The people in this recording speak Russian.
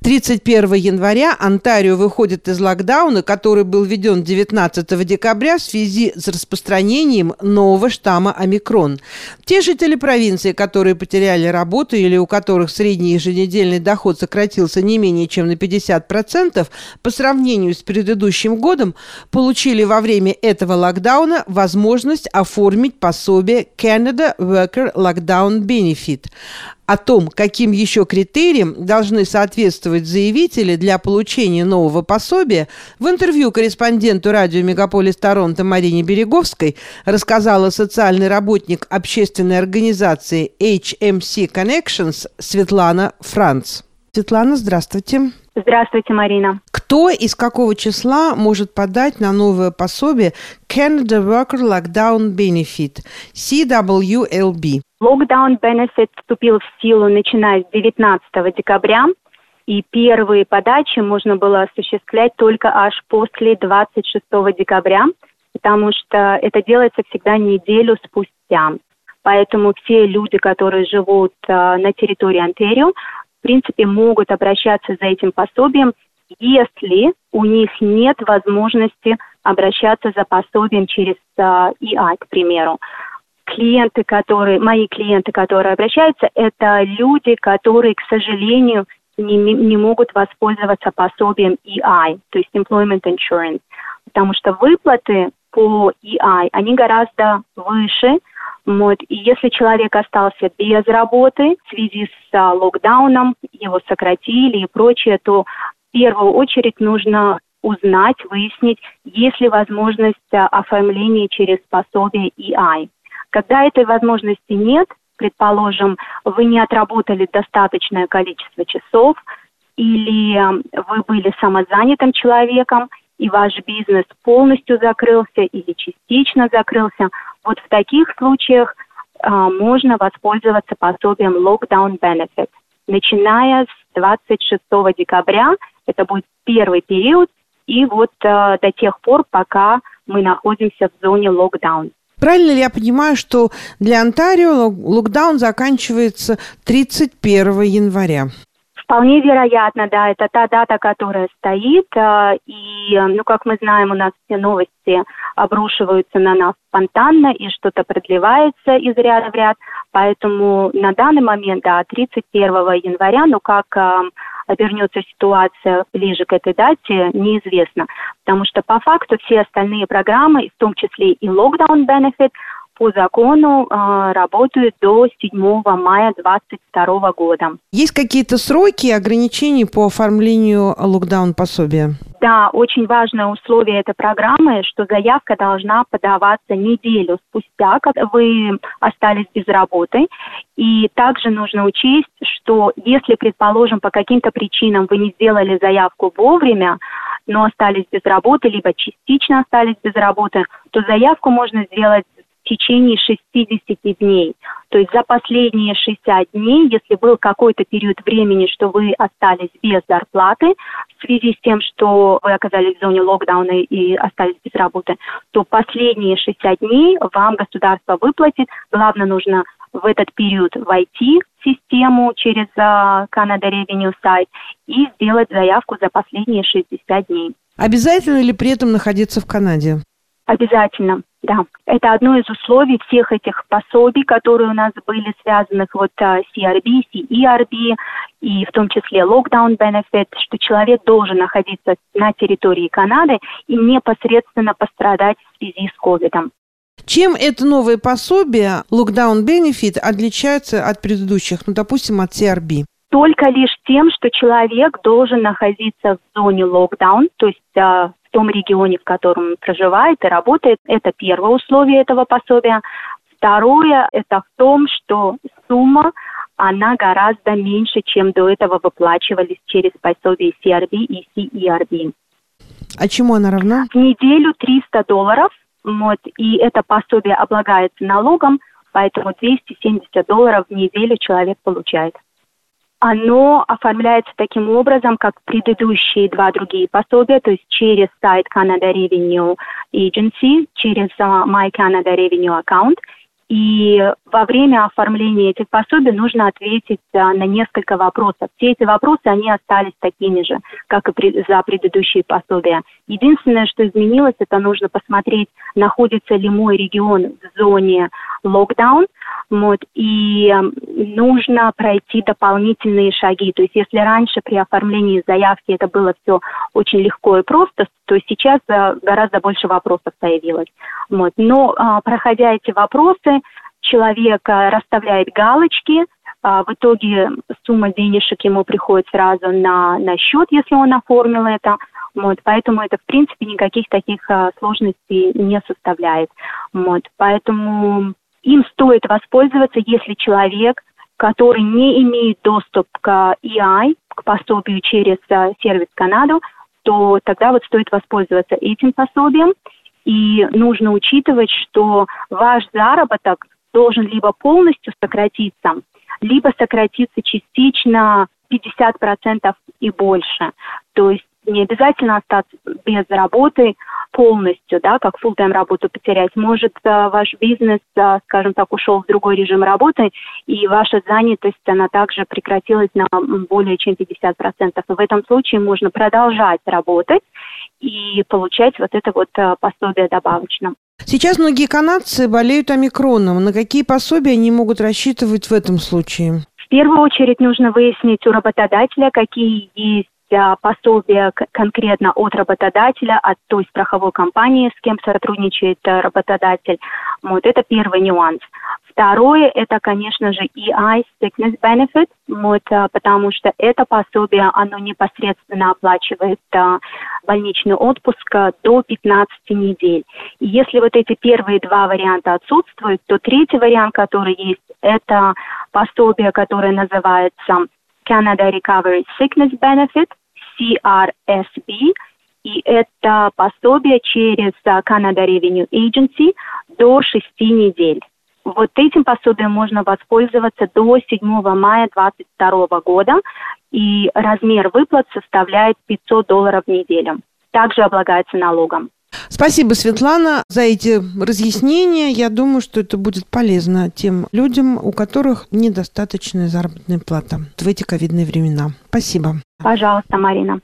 31 января Онтарио выходит из локдауна, который был введен 19 декабря в связи с распространением нового штамма омикрон. Те жители провинции, которые потеряли работу или у которых средний еженедельный доход сократился не менее чем на 50% по сравнению с предыдущим годом, получили во время этого локдауна возможность оформить пособие Canada Worker Lockdown Benefit о том, каким еще критериям должны соответствовать заявители для получения нового пособия, в интервью корреспонденту радио «Мегаполис Торонто» Марине Береговской рассказала социальный работник общественной организации HMC Connections Светлана Франц. Светлана, здравствуйте. Здравствуйте, Марина. Кто из какого числа может подать на новое пособие Canada Worker Lockdown Benefit, CWLB? Lockdown Benefit вступил в силу начиная с 19 декабря, и первые подачи можно было осуществлять только аж после 26 декабря, потому что это делается всегда неделю спустя. Поэтому все люди, которые живут э, на территории Онтарио, в принципе, могут обращаться за этим пособием, если у них нет возможности обращаться за пособием через э, EI, к примеру клиенты, которые, мои клиенты, которые обращаются, это люди, которые, к сожалению, не, не могут воспользоваться пособием EI, то есть Employment Insurance, потому что выплаты по EI, они гораздо выше, вот, и если человек остался без работы в связи с а, локдауном, его сократили и прочее, то в первую очередь нужно узнать, выяснить, есть ли возможность а, оформления через пособие EI. Когда этой возможности нет, предположим, вы не отработали достаточное количество часов, или вы были самозанятым человеком, и ваш бизнес полностью закрылся или частично закрылся, вот в таких случаях а, можно воспользоваться пособием Lockdown Benefit. Начиная с 26 декабря, это будет первый период, и вот а, до тех пор, пока мы находимся в зоне локдаун. Правильно ли я понимаю, что для Онтарио локдаун заканчивается 31 января? Вполне вероятно, да, это та дата, которая стоит, а, и, ну, как мы знаем, у нас все новости обрушиваются на нас спонтанно, и что-то продлевается из ряда в ряд, поэтому на данный момент, да, 31 января, ну, как а, обернется ситуация ближе к этой дате, неизвестно. Потому что по факту все остальные программы, в том числе и Lockdown Benefit, по закону э, работают до 7 мая 2022 года. Есть какие-то сроки и ограничения по оформлению локдаун-пособия? Да, очень важное условие этой программы, что заявка должна подаваться неделю спустя, как вы остались без работы. И также нужно учесть, что если, предположим, по каким-то причинам вы не сделали заявку вовремя, но остались без работы, либо частично остались без работы, то заявку можно сделать в течение 60 дней. То есть за последние 60 дней, если был какой-то период времени, что вы остались без зарплаты в связи с тем, что вы оказались в зоне локдауна и остались без работы, то последние 60 дней вам государство выплатит. Главное, нужно в этот период войти в систему через uh, Canada Revenue сайт и сделать заявку за последние 60 дней. Обязательно ли при этом находиться в Канаде? Обязательно, да. Это одно из условий всех этих пособий, которые у нас были связаны вот а, с CRB, CERB и в том числе Lockdown Benefit, что человек должен находиться на территории Канады и непосредственно пострадать в связи с ковидом. Чем это новое пособие Lockdown Benefit отличается от предыдущих, ну, допустим, от CRB? Только лишь тем, что человек должен находиться в зоне локдаун, то есть а, том регионе, в котором он проживает и работает. Это первое условие этого пособия. Второе – это в том, что сумма она гораздо меньше, чем до этого выплачивались через пособие CRB и CERB. А чему она равна? В неделю 300 долларов, вот, и это пособие облагается налогом, поэтому 270 долларов в неделю человек получает оно оформляется таким образом, как предыдущие два другие пособия, то есть через сайт Canada Revenue Agency, через uh, My Canada Revenue Account. И во время оформления этих пособий нужно ответить а, на несколько вопросов. Все эти вопросы, они остались такими же, как и за предыдущие пособия. Единственное, что изменилось, это нужно посмотреть, находится ли мой регион в зоне локдаун, вот, и нужно пройти дополнительные шаги. То есть если раньше при оформлении заявки это было все очень легко и просто, то сейчас а, гораздо больше вопросов появилось. Вот. Но а, проходя эти вопросы, человек расставляет галочки, а, в итоге сумма денежек ему приходит сразу на, на счет, если он оформил это. Вот, поэтому это, в принципе, никаких таких а, сложностей не составляет. Вот, поэтому им стоит воспользоваться, если человек, который не имеет доступ к EI, к пособию через а, сервис Канаду, то тогда вот стоит воспользоваться этим пособием. И нужно учитывать, что ваш заработок должен либо полностью сократиться, либо сократиться частично 50% и больше. То есть не обязательно остаться без работы полностью, да, как full-time работу потерять. Может, э, ваш бизнес, э, скажем так, ушел в другой режим работы, и ваша занятость, она также прекратилась на более чем 50%. И в этом случае можно продолжать работать и получать вот это вот э, пособие добавочно. Сейчас многие канадцы болеют омикроном. На какие пособия они могут рассчитывать в этом случае? В первую очередь нужно выяснить у работодателя, какие есть пособия конкретно от работодателя, от той страховой компании, с кем сотрудничает э, работодатель. Вот это первый нюанс. Второе, это, конечно же, EI Sickness Benefit, вот, э, потому что это пособие, оно непосредственно оплачивает а, больничный отпуск до 15 недель. И если вот эти первые два варианта отсутствуют, то третий вариант, который есть, это пособие, которое называется Canada Recovery Sickness Benefit, CRSB, и это пособие через Canada Revenue Agency до 6 недель. Вот этим пособием можно воспользоваться до 7 мая 2022 года, и размер выплат составляет 500 долларов в неделю. Также облагается налогом. Спасибо, Светлана, за эти разъяснения. Я думаю, что это будет полезно тем людям, у которых недостаточная заработная плата в эти ковидные времена. Спасибо. Пожалуйста, Марина.